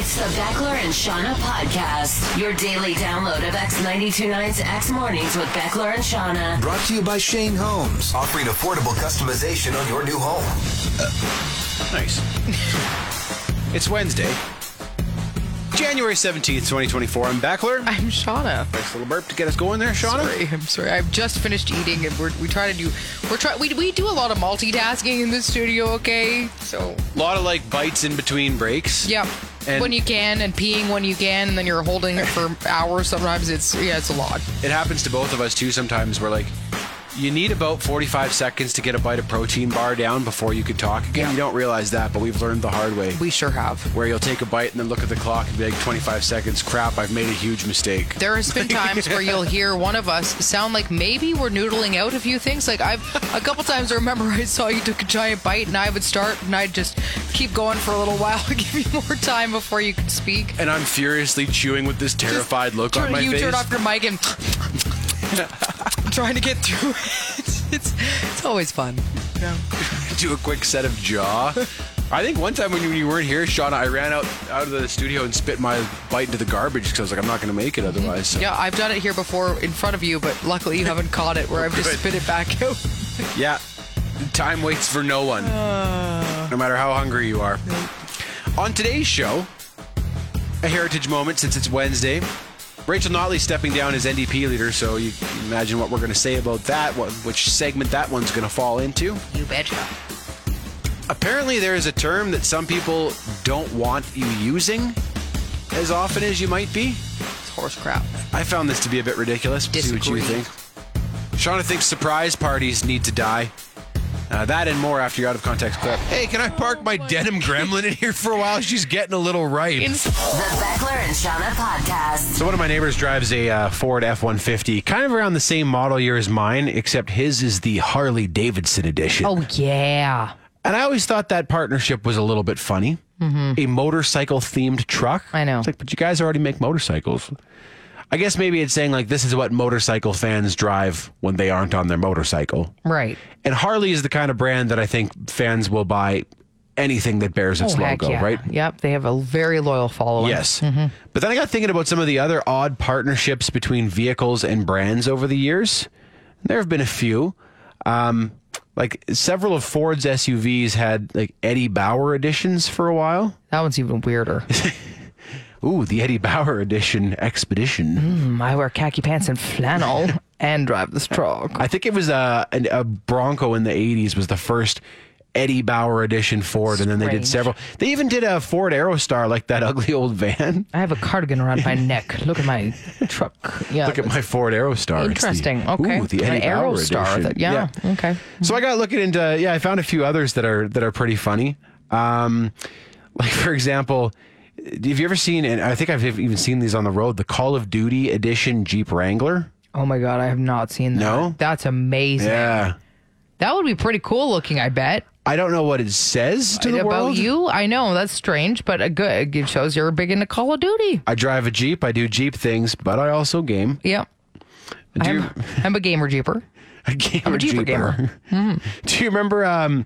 It's the Beckler and Seanna podcast, your daily download of X929's X Mornings with Beckler and Seanna. Brought to you by Shane Homes, offering affordable customization on your new home. Nice. it's Wednesday, January 17th, 2024. I'm Beckler. I'm Seanna. Nice little burp to get us going there, Seanna. Sorry, I'm sorry. I've just finished eating, and we're, we try to do we're try we we do a lot of multitasking in the studio. Okay, so A lot of like bites in between breaks. yeah, And- when you can, and peeing when you can, and then you're holding it for hours. Sometimes it's yeah, it's a lot. It happens to both of us too sometimes. We're like, you need about 45 seconds to get a bite of protein bar down before you could talk again. Yeah. You don't realize that, but we've learned the hard way. We sure have. Where you'll take a bite and then look at the clock and be like, 25 seconds. Crap, I've made a huge mistake. There has been times where you'll hear one of us sound like maybe we're noodling out a few things. Like I've a couple times I remember I saw you took a giant bite and I would start and I'd just keep going for a little while to give you more time before you could speak. And I'm furiously chewing with this terrified look Turn- on my you face. turn off your mic and trying to get through it. It's it's always fun. do a quick set of jaw. I think one time when you, when you weren't here, Seanna, I ran out out of the studio and spit my bite into the garbage because I was like, I'm not going to make it mm-hmm. otherwise. So, Yeah, I've done it here before in front of you, but luckily you haven't caught it where I've just spit it back out. yeah. Time waits for no one, uh. no matter how hungry you are. On today's show, a heritage moment since it's Wednesday. Rachel Notley stepping down as NDP leader, so you can imagine what we're going to say about that, what, which segment that one's going to fall into. You betcha. Apparently, there is a term that some people don't want you using as often as you might be. It's horse crap. I found this to be a bit ridiculous. We'll See what you think. Shauna thinks surprise parties need to die. Uh, that and more after your out of context clip. Hey, can I park my denim gremlin in here for a while? She's getting a little ripe. In- The Beckler and Seanna podcast. So one of my neighbors drives a uh, Ford F-150, kind of around the same model year as mine, except his is the Harley Davidson edition. oh yeah. And I always thought that partnership was a little bit funny. A motorcycle themed truck. Mm-hmm. I know. It's like, but you guys already make motorcycles. I guess maybe it's saying like this is what motorcycle fans drive when they aren't on their motorcycle. Right. And Harley is the kind of brand that I think fans will buy anything that bears its oh, logo, yeah. right? Yep. They have a very loyal following. Yes. But then I got thinking about some of the other odd partnerships between vehicles and brands over the years. There have been a few. Um, like several of Ford's SUVs had like Eddie Bauer editions for a while. That one's even weirder. Ooh, the Eddie Bauer edition Expedition. Mm, I wear khaki pants and flannel and drive this truck. I think it was a, a, a Bronco in the 80s was the first Eddie Bauer edition Ford, and then they did several. They even did a Ford Aerostar, like that ugly old van. I have a cardigan around my neck. Look at my truck. Yeah. Look at my Ford Aerostar. It's the- Interesting. okay. Ooh, the Eddie Bauer Aerostar. edition. That, yeah. Okay. So I got looking into yeah, I found a few others that are that are pretty funny. Um, like for example, have you ever seen? And I think I've even seen these on the road. The Call of Duty edition Jeep Wrangler. Oh my god, I have not seen that. No? That's amazing. Yeah, That would be pretty cool looking, I bet. I don't know what it says to the About world. you, I know that's strange, but a good it shows you're big into Call of Duty. I drive a Jeep. I do Jeep things, but I also game. Yep. Do I'm, I'm a gamer jeeper. A gamer I'm a Jeeper gamer. Hmm. Do you remember um,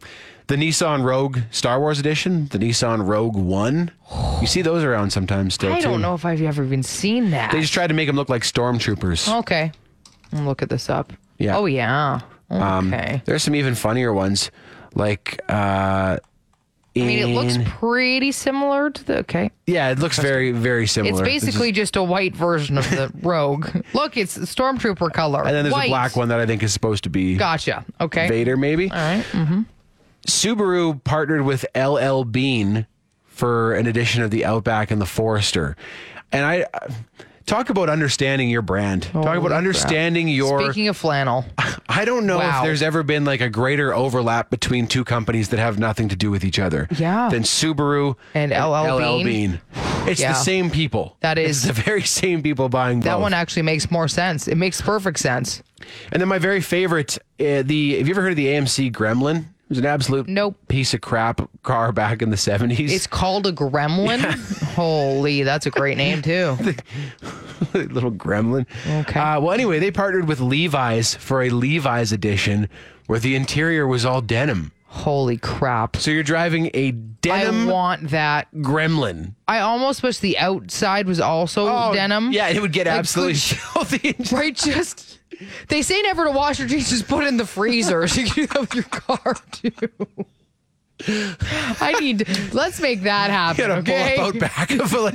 the Nissan Rogue Star Wars edition? The Nissan Rogue One. You see those around sometimes still I too. don't know if I've ever even seen that. They just tried to make them look like stormtroopers. okay. I'll look at this up. Yeah. Oh yeah. Okay. There's some even funnier ones, like uh, I mean, it looks pretty similar to the. Okay. yeah, it looks very very similar. It's basically just a white version of the Rogue. Look, it's stormtrooper color. and then there's white. a black one that I think is supposed to be Gotcha. Okay. Vader, maybe. All right. Mm-hmm. Subaru partnered with LL Bean for an edition of the Outback and the Forester, and I. Talk about understanding your brand. Talk about Holy understanding your. Speaking of flannel, I don't know Wow. if there's ever been like a greater overlap between two companies that have nothing to do with each other. Yeah. Than Subaru And LL Bean. Bean. It's Yeah. the same people. That It's the very same people buying that both. one actually makes more sense. It makes perfect sense. And then my very favorite, uh, the have you ever heard of the AMC Gremlin? Was an absolute Nope. piece of crap car back in the seventies. It's called a gremlin. Holy, that's a great name too. little gremlin. Okay. Uh, well, anyway, they partnered with Levi's for a Levi's edition where the interior was all denim. Holy crap. So you're driving a denim I want that. gremlin. I almost wish the outside was also denim. Oh, Yeah, it would get Like, absolutely filthy. Right, just they say never to wash your jeans, just put it in the freezer so you can do that with your car too. I need let's make that happen. Gotta okay? pull out back of a like,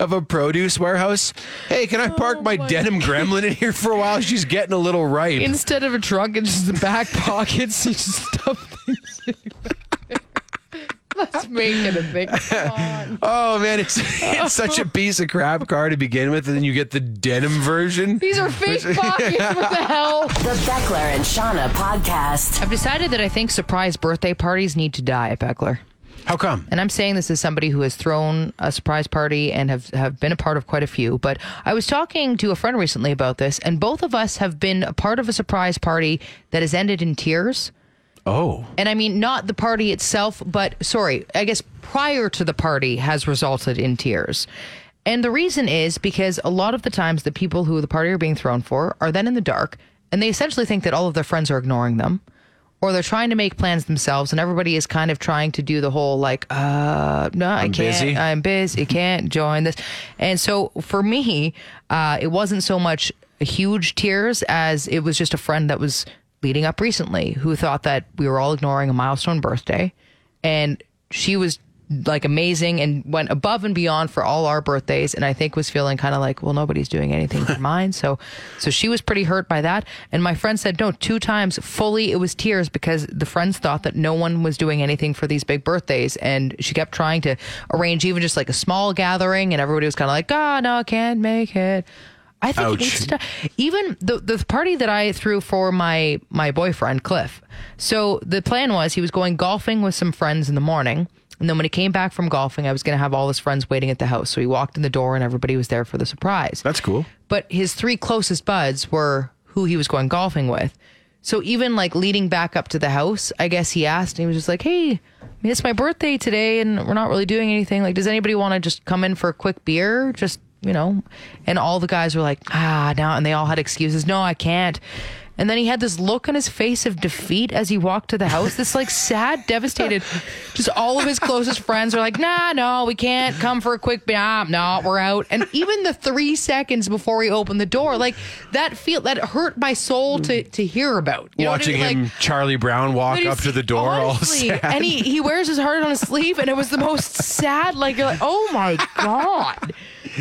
of a produce warehouse. Hey, can I oh park Oh my, denim gremlin in here for a while? She's getting a little ripe. Instead of a trunk, it's just the back pockets. You just stuff things in. Let's make it a big one. oh man, it's it's such a piece of crap car to begin with, and then you get the denim version. These are fake pockets. What the hell? The Beckler and Seanna podcast. I've decided that I think surprise birthday parties need to die Beckler. How come? And I'm saying this as somebody who has thrown a surprise party and have, have been a part of quite a few. But I was talking to a friend recently about this, and both of us have been a part of a surprise party that has ended in tears. Oh, And I mean, not the party itself, but sorry, I guess prior to the party has resulted in tears. And the reason is because a lot of the times the people who the party are being thrown for are then in the dark and they essentially think that all of their friends are ignoring them or they're trying to make plans themselves and everybody is kind of trying to do the whole like, uh, no, I I'm can't, busy. I'm busy, can't join this. And so for me, uh, it wasn't so much huge tears as it was just a friend that was leading up recently who thought that we were all ignoring a milestone birthday. And she was like amazing and went above and beyond for all our birthdays. And I think was feeling kind of like well nobody's doing anything for mine. So so she was pretty hurt by that. And my friend said no two times fully it was tears because the friends thought that no one was doing anything for these big birthdays. And she kept trying to arrange even just like a small gathering. And everybody was kind of like ah no I can't make it I think Ouch. it's even the the party that I threw for my my boyfriend Cliff. So the plan was he was going golfing with some friends in the morning, and then when he came back from golfing, I was going to have all his friends waiting at the house. So he walked in the door, and everybody was there for the surprise. that's cool. But his three closest buds were who he was going golfing with. So even like leading back up to the house, I guess he asked, and he was just like, "Hey, I mean, it's my birthday today, and we're not really doing anything. Like, does anybody want to just come in for a quick beer? Just you know?" And all the guys were like, "Ah, now, and they all had excuses. No, I can't. And then he had this look on his face of defeat as he walked to the house. This like sad, devastated. Just all of his closest friends are like, "Nah, no, we can't come for a quick. Nah, no, we're out." And even the three seconds before he opened the door, like that feel that hurt my soul to to hear about. You know I Watching mean? him, Like, Charlie Brown, walk up to the door honestly, all sad. and he he wears his heart on his sleeve, and it was the most sad. Like like, oh my god,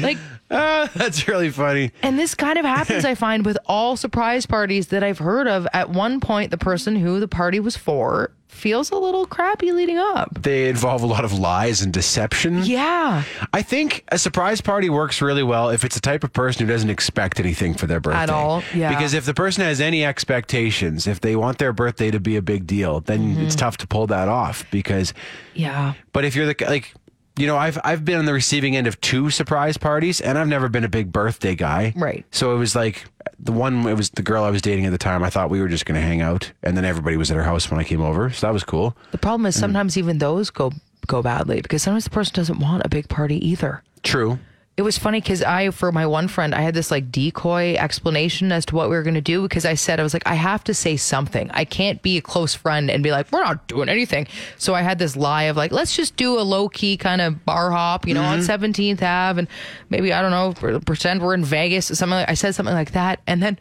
like. Ah, that's really funny. And this kind of happens, I find, with all surprise parties that I've heard of. At one point, the person who the party was for feels a little crappy leading up. They involve a lot of lies and deception. Yeah. I think a surprise party works really well if it's the type of person who doesn't expect anything for their birthday. At all, yeah. Because if the person has any expectations, if they want their birthday to be a big deal, then Mm-hmm. it's tough to pull that off. Because, Yeah. but if you're the like, you know, I've I've been on the receiving end of two surprise parties, and I've never been a big birthday guy. Right. So it was like the one. It was the girl I was dating at the time. I thought we were just going to hang out, and then everybody was at her house when I came over. So that was cool. The problem is sometimes even those go go badly because sometimes the person doesn't want a big party either. True. It was funny because I, for my one friend, I had this like decoy explanation as to what we were going to do because I said, I was like, I have to say something. I can't be a close friend and be like, we're not doing anything. So I had this lie of like, let's just do a low key kind of bar hop, you know, on mm-hmm. 17th Ave and maybe, I don't know, pre- pretend we're in Vegas or something. Like, I said something like that. And then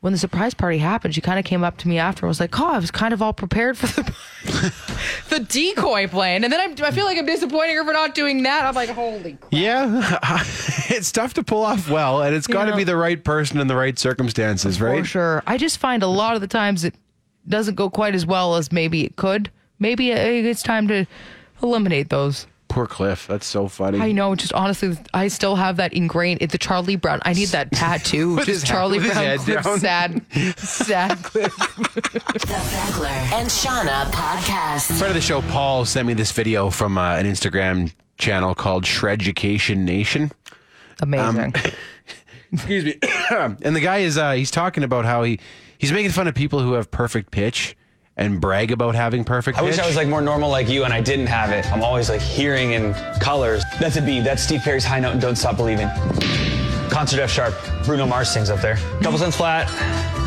when the surprise party happened, she kind of came up to me after and was like, oh, I was kind of all prepared for the, the decoy plan. And then I'm, I feel like I'm disappointing her for not doing that. I'm like, holy crap. Yeah, it's tough to pull off well, and it's got to Yeah. be the right person in the right circumstances, right? For sure. I just find a lot of the times it doesn't go quite as well as maybe it could. Maybe uh, it's time to eliminate those. Poor Cliff. That's so funny. I know, just honestly, I still have that ingrained. It's the Charlie Brown. I need that tattoo. With just head- Charlie with his Brown head clip, down. sad, sad Cliff. The Beckler and Seanna podcast. Friend of the show, Paul, sent me this video from uh, an Instagram channel called Shreducation Nation. Amazing. Excuse me. and the guy is uh, he's talking about how he he's making fun of people who have perfect pitch and brag about having perfect I pitch. wish I was like more normal like you and I didn't have it. I'm always like hearing in colors. That's a B. That's Steve Perry's high note and Don't Stop Believing. Concert F sharp. Bruno Mars sings up there. Couple cents flat,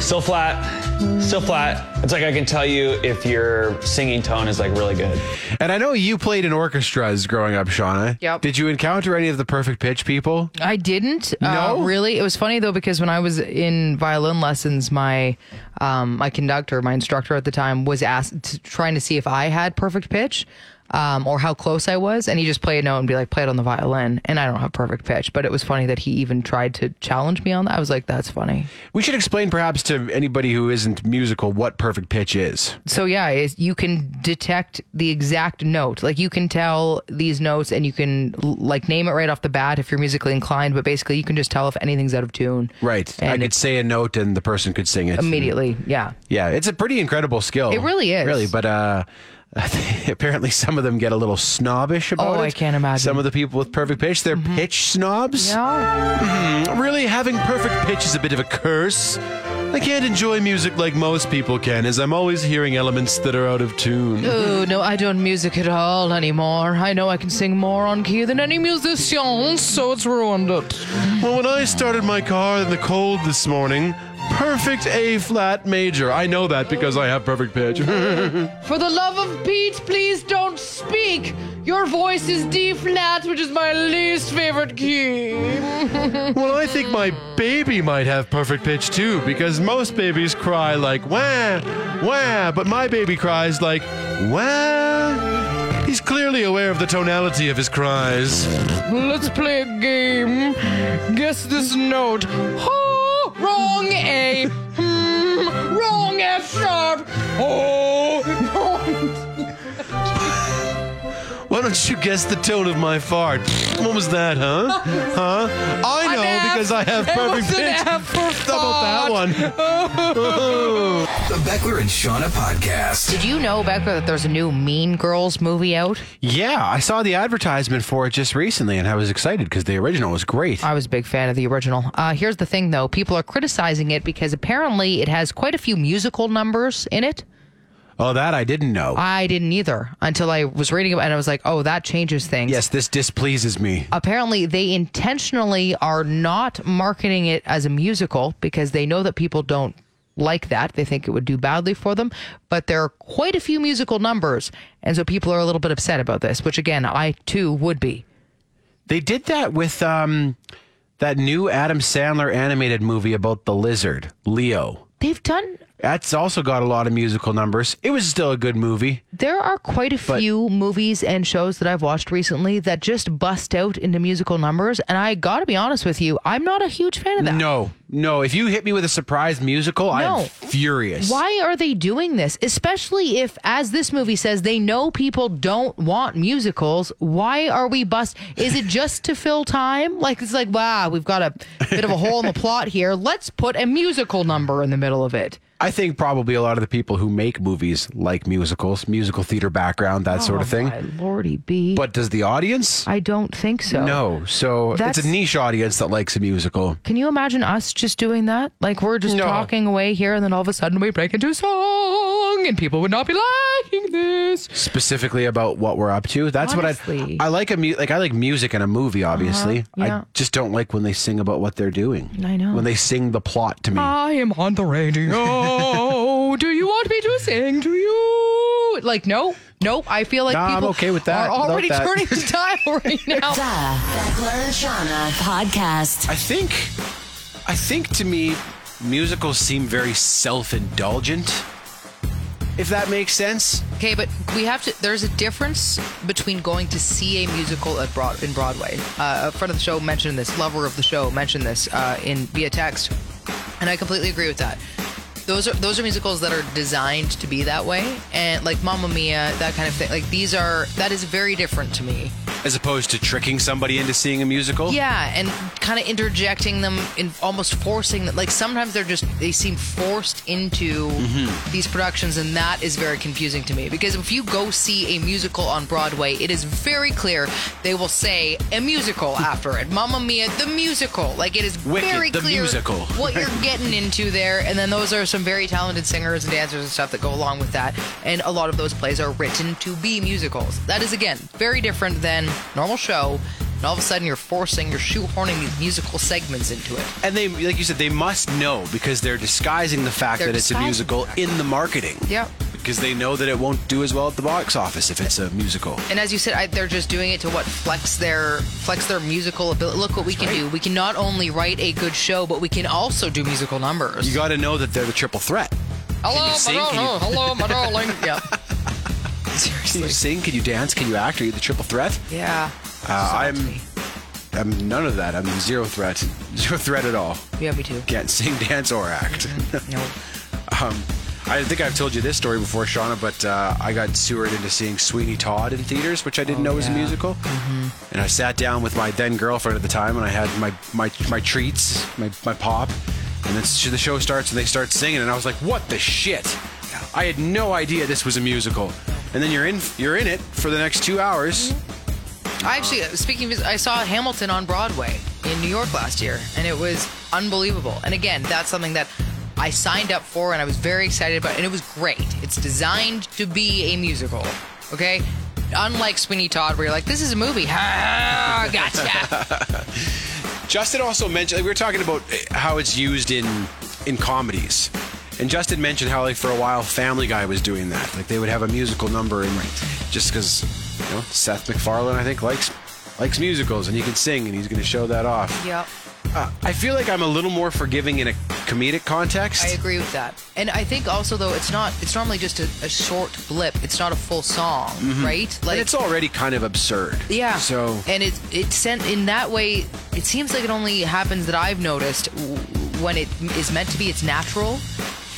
still flat, still flat. It's like I can tell you if your singing tone is like really good. and I know you played in orchestras growing up, Seanna. Yep. Did you encounter any of the perfect pitch people? I didn't. No? Uh, really. It was funny though because when I was in violin lessons, my um, my conductor, my instructor at the time, was asked trying to see if I had perfect pitch. Um, or how close I was, and he just play a note and be like, "Play it on the violin." And I don't have perfect pitch, but it was funny that he even tried to challenge me on that. I was like, "That's funny." We should explain perhaps to anybody who isn't musical what perfect pitch is. So yeah, you can detect the exact note. Like you can tell these notes, and you can like name it right off the bat if you're musically inclined. But basically, you can just tell if anything's out of tune. Right. I could say a note and the person could sing it. immediately. Yeah. Yeah, it's a pretty incredible skill. It really is. Really, but uh apparently some of them get a little snobbish about it. Oh. I can't imagine. Mm-hmm. Some of the people with perfect pitch, they're pitch snobs. Yeah. Really, having perfect pitch is a bit of a curse. I can't enjoy music like most people can, as I'm always hearing elements that are out of tune. Oh no, I don't music at all anymore. I know I can sing more on key than any musician, so it's ruined it. Well, when I started my car in the cold this morning, perfect A flat major. I know that because I have perfect pitch. For the love of Pete, please don't speak. Your voice is D flat, which is my least favorite key. Well, I think my baby might have perfect pitch too, because most babies cry like wah, wah, but my baby cries like wah. He's clearly aware of the tonality of his cries. Let's play a game. Guess this note. Oh, wrong don't you guess the tone of my fart? What was that, huh? Huh? I know An because I have It perfect was an pitch. F for How about that fart. one? The Beckler and Seanna podcast. Did you know, Becca, that there's a new Mean Girls movie out? Yeah, I saw the advertisement for it just recently, and I was excited because the original was great. I was a big fan of the original. Uh, here's the thing, though. People are criticizing it because apparently it has quite a few musical numbers in it. Oh, that I didn't know. I didn't either until I was reading it and I was like, oh, that changes things. Yes, this displeases me. Apparently, they intentionally are not marketing it as a musical because they know that people don't like that. They think it would do badly for them. But there are quite a few musical numbers. And so people are a little bit upset about this, which again, I too would be. They did that with um that new Adam Sandler animated movie about the lizard, Leo. They've done That's also got a lot of musical numbers. It was still a good movie. There are quite a few movies and shows that I've watched recently that just bust out into musical numbers, and I got to be honest with you, I'm not a huge fan of that. No, no. If you hit me with a surprise musical, No. I'm furious. Why are they doing this? Especially if, as this movie says, they know people don't want musicals. Why are we bust? Is it just to fill time? Like it's like, wow, we've got a bit of a hole in the plot here. Let's put a musical number in the middle of it. I think probably a lot of the people who make movies like musicals, musical theater background, that sort of thing. Oh, My lordy B. But does the audience? I don't think so. No. So That's- it's a niche audience that likes a musical. Can you imagine us just doing that? Like we're just No. talking away here, and then all of a sudden we break into song, and people would not be liking this. specifically about what we're up to. That's Honestly. Uh-huh. what I I like a mu- like I like music in a movie obviously. yeah. I just don't like when they sing about what they're doing. I know. When they sing the plot to me. I am on the radio. Oh, do you want me to sing to you? Like, no, nope. I feel like Nah, I'm people okay with that, are already that. turning the dial right now. The Beckler and Seanna podcast. I think I think to me musicals seem very self-indulgent. If that makes sense. Okay, but we have to. There's a difference between going to see a musical at Broad in Broadway. Uh, a friend of the show mentioned this. Lover of the show mentioned this uh, in via text, and I completely agree with that. Those are those are musicals that are designed to be that way, and like Mamma Mia, that kind of thing. Like these are that is very different to me As opposed to tricking somebody into seeing a musical. Yeah, and kind of interjecting them and almost forcing them. Like sometimes they're just they seem forced into Mm-hmm. these productions, and that is very confusing to me. Because if you go see a musical on Broadway, it is very clear they will say a musical after it. Mamma Mia, the musical. Like it is Wicked, very clear musical. what you're getting into there. And then those are some very talented singers and dancers and stuff that go along with that. And a lot of those plays are written to be musicals. That is again very different than normal show. And all of a sudden, you're forcing, you're shoehorning these musical segments into it. And they, like you said, they must know because they're disguising the fact They're that it's a musical in the marketing. Yep. Because they know that it won't do as well at the box office if it's a musical. And as you said, I, they're just doing it to what flex their flex their musical ability. Look what we can do. We can not only write a good show, but we can also do musical numbers. You got to know that they're the triple threat. hello, my? Darling. Hello, my darling. yeah. Seriously. Can you sing? Can you dance? Can you act? Are you the triple threat? Yeah. Uh, I'm. I'm none of that. I'm zero threat. Zero threat at all. Yeah, me too. Can't sing, dance, or act. No. Um, I think I've told you this story before, Seanna, but uh, I got Seward into seeing Sweeney Todd in theaters, which I didn't oh, know was a yeah. musical. Mm-hmm. And I sat down with my then girlfriend at the time, and I had my my, my treats, my, my pop, and then the show starts and they start singing, and I was like, "What the shit!" I had no idea this was a musical. And then you're in you're in it for the next two hours. Mm-hmm. I actually, uh, speaking of, I saw Hamilton on Broadway in New York last year, and it was unbelievable. And again, that's something that I signed up for, and I was very excited about, and it was great. It's designed to be a musical, okay? Unlike Sweeney Todd, where you're like, this is a movie. Ha, gotcha. Justin also mentioned like, we were talking about eh, how it's used in in comedies, and Justin mentioned how like for a while Family Guy was doing that. Like they would have a musical number, and just because you know Seth MacFarlane I think likes likes musicals and he can sing, and he's going to show that off. yep. Uh, I feel like I'm a little more forgiving in a comedic context. I agree with that. And I think also though it's not it's normally just a, a short blip. It's not a full song, right? and it's already kind of absurd. Yeah. So and it it sent in that way. It seems like it only happens that I've noticed when it is meant to be. It's natural.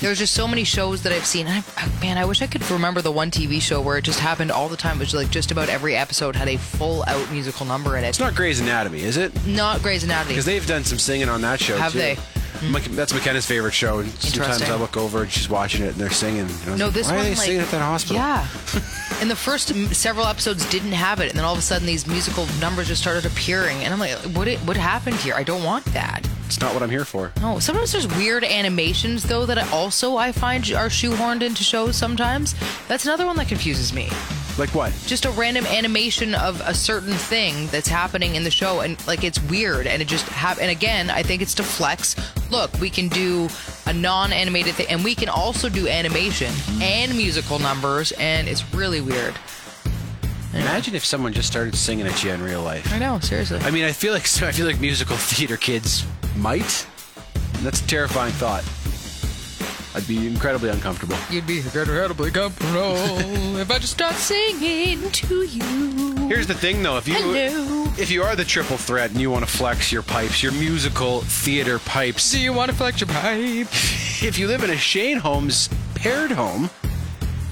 There's just so many shows that I've seen. I, man, I wish I could remember the one TV show where it just happened all the time. It was like just about every episode had a full out musical number in it. it's not Grey's Anatomy, is it? Not Grey's Anatomy. Because they've done some singing on that show Have too. they? Hmm. Mc- That's McKenna's favorite show. And sometimes I look over and she's watching it and they're singing. And No, like, this Why one are they like, singing at that hospital? Yeah. and the first several episodes didn't have it, and then all of a sudden these musical numbers just started appearing, and I'm like, what? It, what happened here? I don't want that. It's not what I'm here for. No, sometimes there's weird animations though that I also I find are shoehorned into shows. Sometimes that's another one that confuses me. Like what? Just a random animation of a certain thing that's happening in the show, and like it's weird, and it just hap- And again, I think it's to flex. Look, we can do a non-animated thing, and we can also do animation and musical numbers, and it's really weird. Imagine if someone just started singing at you in real life. I know, seriously. I mean, I feel like I feel like musical theater kids might. That's a terrifying thought. I'd be incredibly uncomfortable. You'd be incredibly comfortable if I just start singing to you. Here's the thing, though: if you Hello. if you are the triple threat and you want to flex your pipes, your musical theater pipes, Do you want to flex your pipe? if you live in a Shane Homes paired home,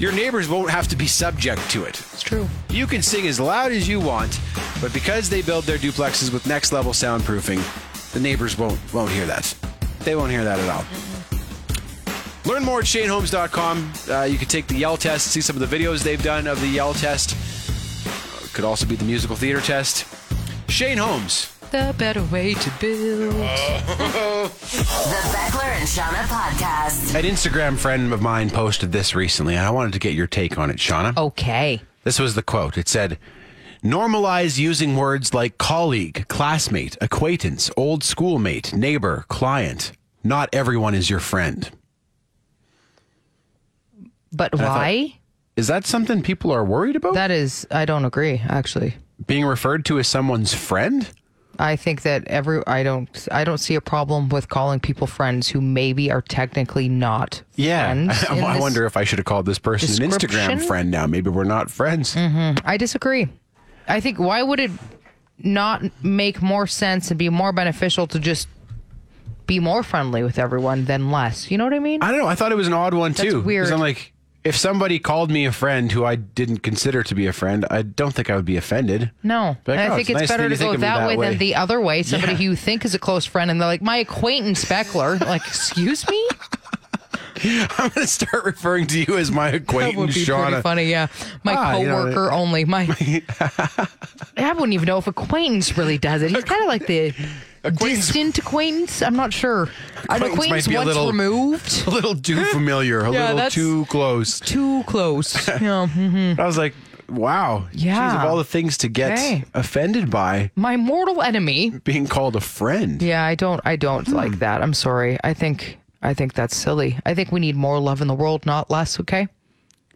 your neighbors won't have to be subject to it. It's true. You can sing as loud as you want, but because they build their duplexes with next level soundproofing, the neighbors won't won't hear that. They won't hear that at all. Learn more at ShaneHomes.com. Uh, you can take the Yell test, see some of the videos they've done of the Yell test. Uh, Could also be the musical theater test. Shane Homes. The better way to build. The Beckler and Seanna podcast. An Instagram friend of mine posted this recently, and I wanted to get your take on it, Seanna. Okay. This was the quote. It said, Normalize using words like colleague, classmate, acquaintance, old schoolmate, neighbor, client. Not everyone is your friend. But I thought- why? Is that something people are worried about? That is, I don't agree. Actually, Being referred to as someone's friend? I think that every I don't I don't see a problem with calling people friends who maybe are technically not friends. I, I wonder if I should have called this person an Instagram friend now. Maybe we're not friends. Mm-hmm. I disagree. I think why would it not make more sense and be more beneficial to just be more friendly with everyone than less? You know what I mean? I don't know. I thought it was an odd one That's too. weird. I'm like, if somebody called me a friend who I didn't consider to be a friend, I don't think I would be offended. No, Like, oh, I think it's nice better to go that, that way, way. than the other way. Somebody Yeah. who you think is a close friend, and they're like, "My acquaintance Beckler." like, excuse me. I'm going to start referring to you as my acquaintance, That would be Seanna. pretty funny. Yeah, my Ah, you know, coworker only. My, I wouldn't even know if acquaintance really does it. He's kind of like the Acquaintance- distant acquaintance. I'm not sure. An Acquaintance might acquaintance be a once little- removed. A little too familiar, a Yeah, little that's- too close. Too close. Yeah. mhm. I was like, wow. Yeah. Jeez, of all the things to get Okay. offended by, My mortal enemy. being called a friend. Yeah, I don't. I don't Hmm. like that. I'm sorry. I think. I think that's silly. I think we need more love in the world, not less. Okay.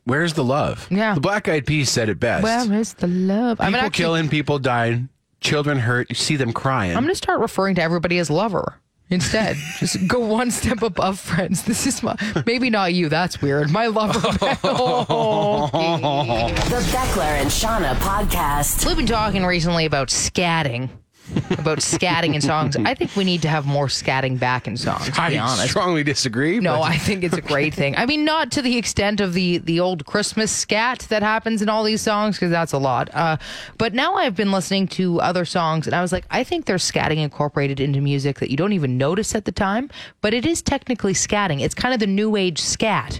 Where's the love? Yeah. The Black Eyed Peas said it best. Where is the love? people I'm gonna actually- killing, people dying, children hurt. You see them crying. I'm going to start referring to everybody as lover instead. Just go one step above friends. This is my maybe not you. That's weird. My lover. Oh, okay. The Beckler and Seanna podcast. We've been talking recently about scatting. About scatting in songs. I think we need to have more scatting back in songs, to be I honest. strongly disagree. No, but- I think it's a great thing. I mean, not to the extent of the the old Christmas scat that happens in all these songs, because that's a lot. Uh, but now I've been listening to other songs, and I was like, I think there's scatting incorporated into music that you don't even notice at the time, but it is technically scatting. It's kind of the new age scat.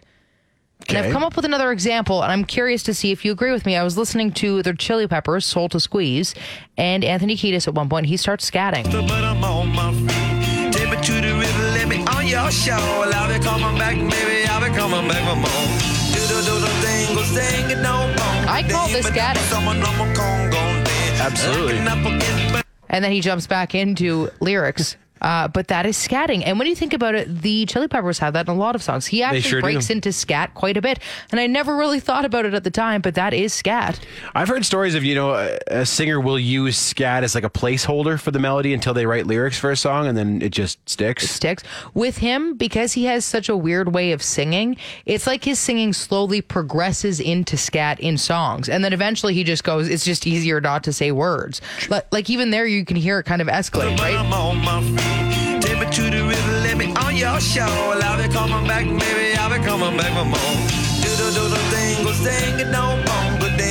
And I've come up with another example, and I'm curious to see if you agree with me. I was listening to the Chili Peppers, Soul to Squeeze, and Anthony Kiedis at one point, he starts scatting. but I'm on my feet. Take me to the river, let me on your show. I'll be coming back, baby. I'll be coming back for more. Do do do the thing, go sing it no more. I call this scatting. Someone on my Congo dance. Absolutely. Looking up against and then he jumps back into lyrics. Uh, but that is scatting. And when you think about it, the Chili Peppers have that in a lot of songs. He actually sure do. breaks into scat quite a bit. And I never really thought about it at the time, but that is scat. I've heard stories of, you know, a, a singer will use scat as like a placeholder for the melody until they write lyrics for a song and then it just sticks. Sticks. With him, because he has such a weird way of singing, it's like his singing slowly progresses into scat in songs. And then eventually he just goes, it's just easier not to say words. Like, like even there, you can hear it kind of escalate, but right? I'm on my feet. Take me to the river, let me on your show. I'll be coming back, baby. I'll be coming back for more. Do do do the thing, go sing it no more.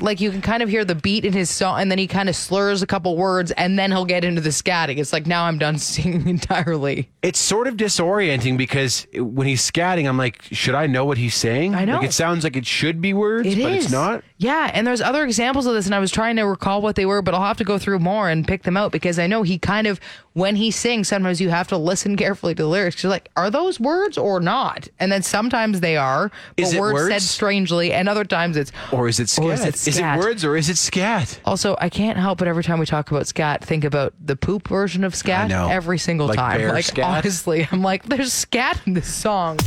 Like you can kind of hear the beat in his song and then he kind of slurs a couple words and then he'll get into the scatting it's like now i'm done singing entirely It's sort of disorienting because when he's scatting, I'm like, should I know what he's saying? I know. Like it sounds like it should be words, It is, but it's not. yeah and there's other examples of this and i was trying to recall what they were but i'll have to go through more and pick them out because i know he kind of when he sings sometimes you have to listen carefully to the lyrics you're like are those words or not and then sometimes they are but Is it words, said strangely and other times it's Or is it scat? Or is it scat? words or is it scat? Also, I can't help but every time we talk about scat, think about the poop version of scat I know. every single Like time. bear Like scat? honestly, I'm like, there's scat in this song.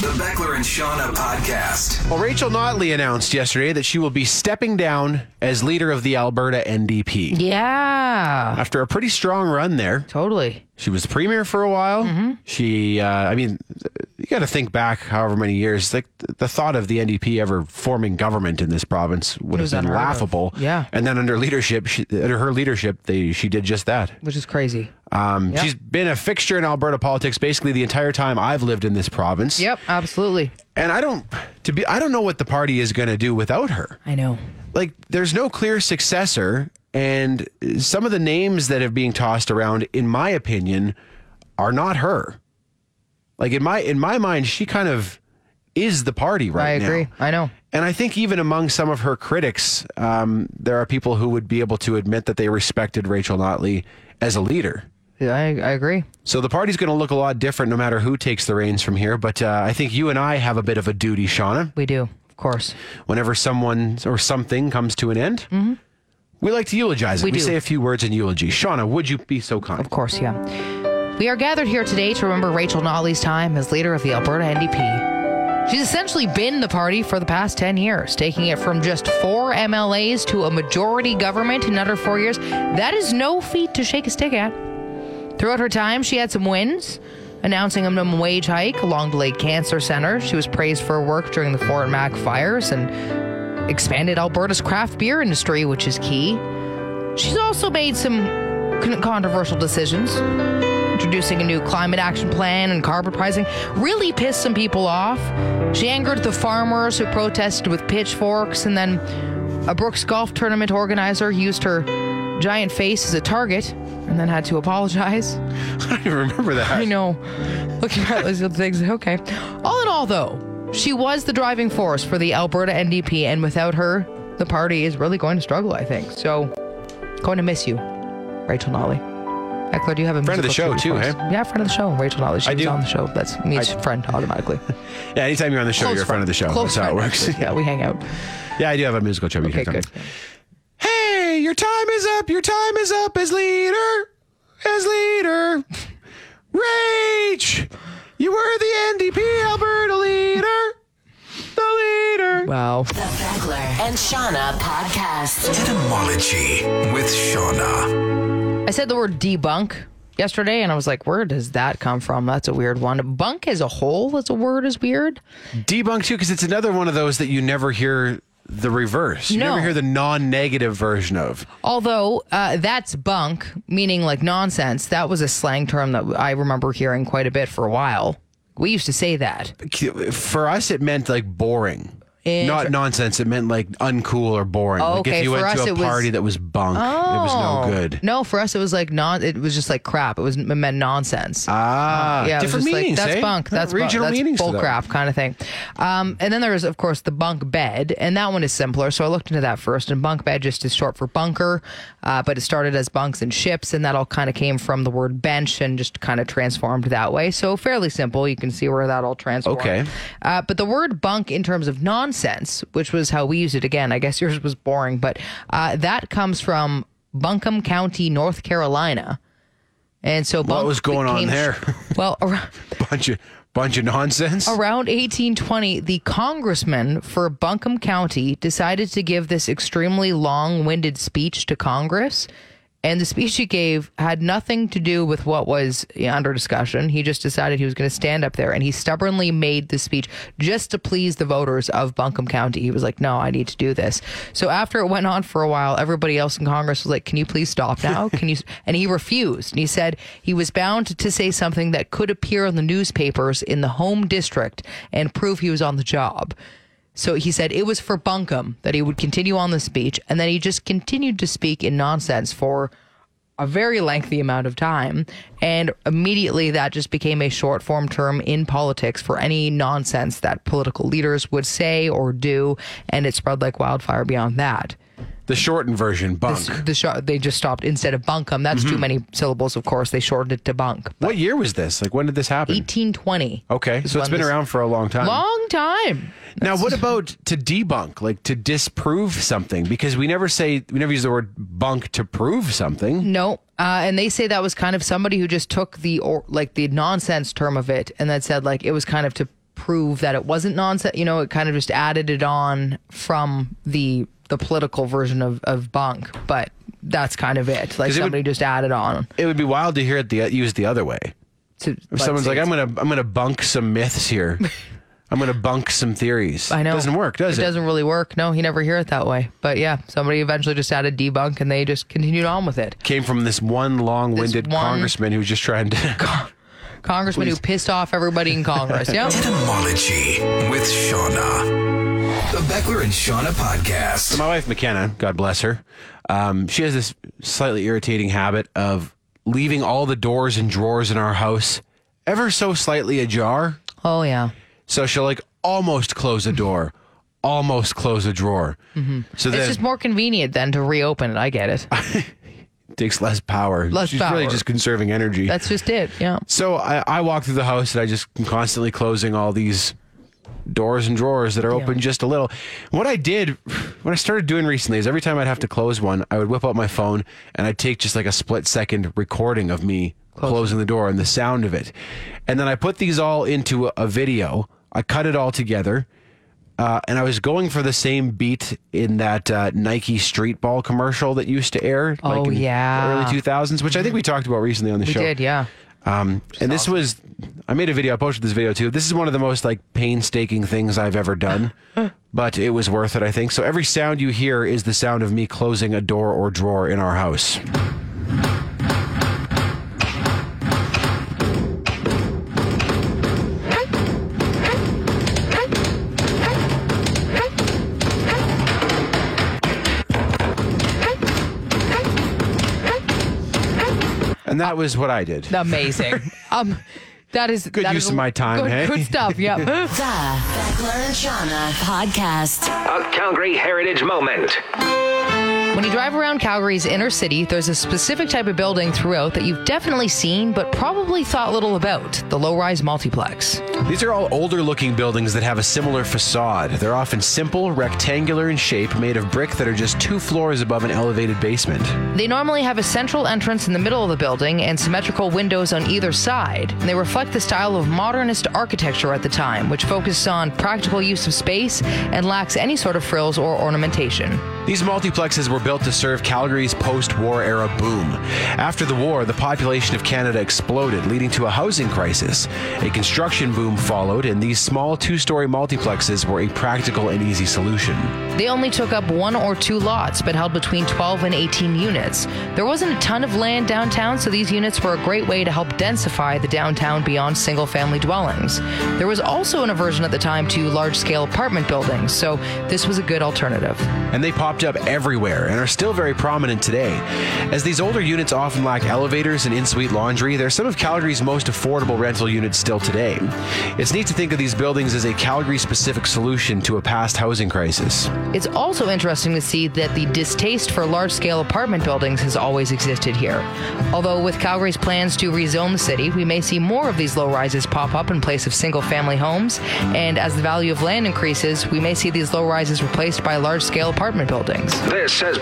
The Beckler and Seanna podcast. Well, Rachel Notley announced yesterday that she will be stepping down as leader of the Alberta NDP. Yeah, After a pretty strong run there, totally. she was premier for a while. Mm-hmm. She, uh, I mean, you got to think back however many years. Like the thought of the NDP ever forming government in this province would have been unheard of. laughable. Yeah. and then under leadership, she, under her leadership, they she did just that. Which is crazy. Um, Yep. She's been a fixture in Alberta politics basically the entire time I've lived in this province. Yep, absolutely. And I don't to be I don't know what the party is going to do without her. I know. Like there's no clear successor and some of the names that are being tossed around in my opinion are not her. Like in my in my mind she kind of is the party right I now. agree. I know. And I think even among some of her critics, um, there are people who would be able to admit that they respected Rachel Notley as a leader. I, I agree. So the party's going to look a lot different no matter who takes the reins from here. But uh, I think you and I have a bit of a duty, Seanna. We do, of course. Whenever someone or something comes to an end, we like to eulogize it. Mm-hmm. We We, say a few words in eulogy. Seanna, would you be so kind? Of course, yeah. We are gathered here today to remember Rachel Notley's time as leader of the Alberta NDP. She's essentially been the party for the past 10 years, taking it from just four MLAs to a majority government in under four years. That is no feat to shake a stick at. Throughout her time, she had some wins, announcing a minimum wage hike, a long delayed cancer center. She was praised for her work during the Fort Mac fires and expanded Alberta's craft beer industry, which is key. She's also made some controversial decisions. introducing a new climate action plan and carbon pricing really pissed some people off. She angered the farmers who protested with pitchforks, and then a Brooks golf tournament organizer used her giant face as a target and then had to apologize. I don't even remember that. I know. Looking at those things, okay. All in all, though, she was the driving force for the Alberta NDP, and without her, the party is really going to struggle, I think. So, going to miss you, Rachel Notley. Beckler, do you have a Friend of the show, too, us? eh? Yeah, friend of the show, Rachel Notley. She I was do. on the show. That's means friend automatically. Yeah, anytime you're on the show, Close you're a friend of the show. Close That's how it works. actually. Yeah, we hang out. Yeah, I do have a musical chubby. Okay, good. Hey, your time is up. Your time is up as leader. As leader. Rage! you were the NDP Alberta leader. The leader. Wow. The Beckler and Seanna podcast. Etymology with Seanna. I said the word debunk yesterday, and I was like, where does that come from? That's a weird one. Bunk as a whole as a word is weird. Debunk too, because it's another one of those that you never hear the reverse. You No. never hear the non-negative version of. Although uh, that's bunk, meaning like nonsense. That was a slang term that I remember hearing quite a bit for a while. We used to say that. For us, it meant like boring. Inter- Not nonsense. It meant like uncool or boring. Oh, like okay, if you for went us to a it was- party that was bunk, it was no Oh. good. No, for us it was like non. It was just like crap. It was it meant nonsense. Ah, yeah, different meanings. Like, that's eh? bunk. That's bunk. regional That's meanings. to bull crap kind of thing. Um, and then there's of course the bunk bed, and that one is simpler. So I looked into that first. And bunk bed just is short for bunker, uh, but it started as bunks and ships, and that all kind of came from the word bench and just kind of transformed that way. So fairly simple. You can see where that all transformed. Okay. Uh, but the word bunk in terms of nonsense, which was how we used it again, I guess yours was boring, but uh, that comes from Buncombe County, North Carolina. And so bunk was going on there? Well, around, Bunch of bunch of nonsense. around 1820, the congressman for Buncombe County decided to give this extremely long winded speech to Congress. And the speech he gave had nothing to do with what was under discussion. He just decided he was going to stand up there and he stubbornly made the speech just to please the voters of Buncombe County. He was like, no, I need to do this. So after it went on for a while, everybody else in Congress was like, can you please stop now? Can you? And he refused. And he said he was bound to say something that could appear in the newspapers in the home district and prove he was on the job. So he said it was for Buncombe that he would continue on the speech, and then he just continued to speak in nonsense for a very lengthy amount of time. And immediately that just became a short form term in politics for any nonsense that political leaders would say or do, and it spread like wildfire beyond that. The shortened version, bunk. The sh- they just stopped instead of bunkum. That's too many syllables, of course. They shortened it to Bunk. what year was this? Like when did this happen? 1820. Okay, so it's been around for a long time. Long time. now, what about to debunk, like to disprove something? Because we never say we never use the word bunk to prove something. No, uh, and they say that was kind of somebody who just took the or like the nonsense term of it and then said like it was kind of to prove that it wasn't nonsense. You know, it kind of just added it on from the the political version of of bunk, but that's kind of it. Like it would- somebody just added on. It would be wild to hear it the, used the other way. To, If someone's like, "I'm gonna, I'm gonna bunk some myths here. I'm gonna bunk some theories." I know. It doesn't work, does it? It doesn't really work. No, he never hear it that way. But yeah, somebody eventually just added debunk and they just continued on with it. Came from this one long-winded congressman who was just trying to. Congressman who pissed off everybody in Congress. Yeah. Etymology with Seanna. The Beckler and Seanna podcast. My wife McKenna, God bless her, um, she has this slightly irritating habit of leaving all the doors and drawers in our house ever so slightly ajar. Oh yeah. So she'll like almost close a door, almost close a drawer. Mm-hmm. So It's then just more convenient than to reopen it. I get it. it takes less power. Less She's really just conserving energy. That's just it. Yeah. so I, I walk through the house and I just constantly closing all these doors and drawers that are open just a little. What I did, what I started doing recently is every time I'd have to close one, I would whip out my phone and I'd take just like a split second recording of me closing the door and the sound of it. And then I put these all into a, a video. I cut it all together. Uh, and I was going for the same beat in that uh, Nike street ball commercial that used to air, Oh, in yeah. the early 2000s, which I think we talked about recently on the We show. did, yeah. Um, and this was, I made a video, I posted this video too. This is one of the most like painstaking things I've ever done, but it was worth it, I think. So every sound you hear is the sound of me closing a door or drawer in our house. That was what I did. Amazing. um, that is Good that use is of my time, Good, hey? good stuff. Yep. The Beckler and Seanna podcast. A Calgary Heritage Moment. When you drive around Calgary's inner city, there's a specific type of building throughout that you've definitely seen, but probably thought little about the low rise multiplex. These are all older looking buildings that have a similar facade. They're often simple, rectangular in shape, made of brick that are just two floors above an elevated basement. They normally have a central entrance in the middle of the building and symmetrical windows on either side. And they reflect the style of modernist architecture at the time, which focuses on practical use of space and lacks any sort of frills or ornamentation. These multiplexes were built to serve Calgary's post war era boom. After the war, the population of Canada exploded, leading to a housing crisis. A construction boom followed, and these small two story multiplexes were a practical and easy solution. They only took up one or two lots, but held between 12 and 18 units. There wasn't a ton of land downtown, so these units were a great way to help densify the downtown beyond single family dwellings. There was also an aversion at the time to large scale apartment buildings, so this was a good alternative. And they popped up everywhere and are still very prominent today. As these older units often lack elevators and in suite laundry, they're some of Calgary's most affordable rental units still today. It's neat to think of these buildings as a Calgary specific solution to a past housing crisis. It's also interesting to see that the distaste for large scale apartment buildings has always existed here. Although, with Calgary's plans to rezone the city, we may see more of these low rises pop up in place of single family homes, and as the value of land increases, we may see these low rises replaced by large scale apartment buildings. This has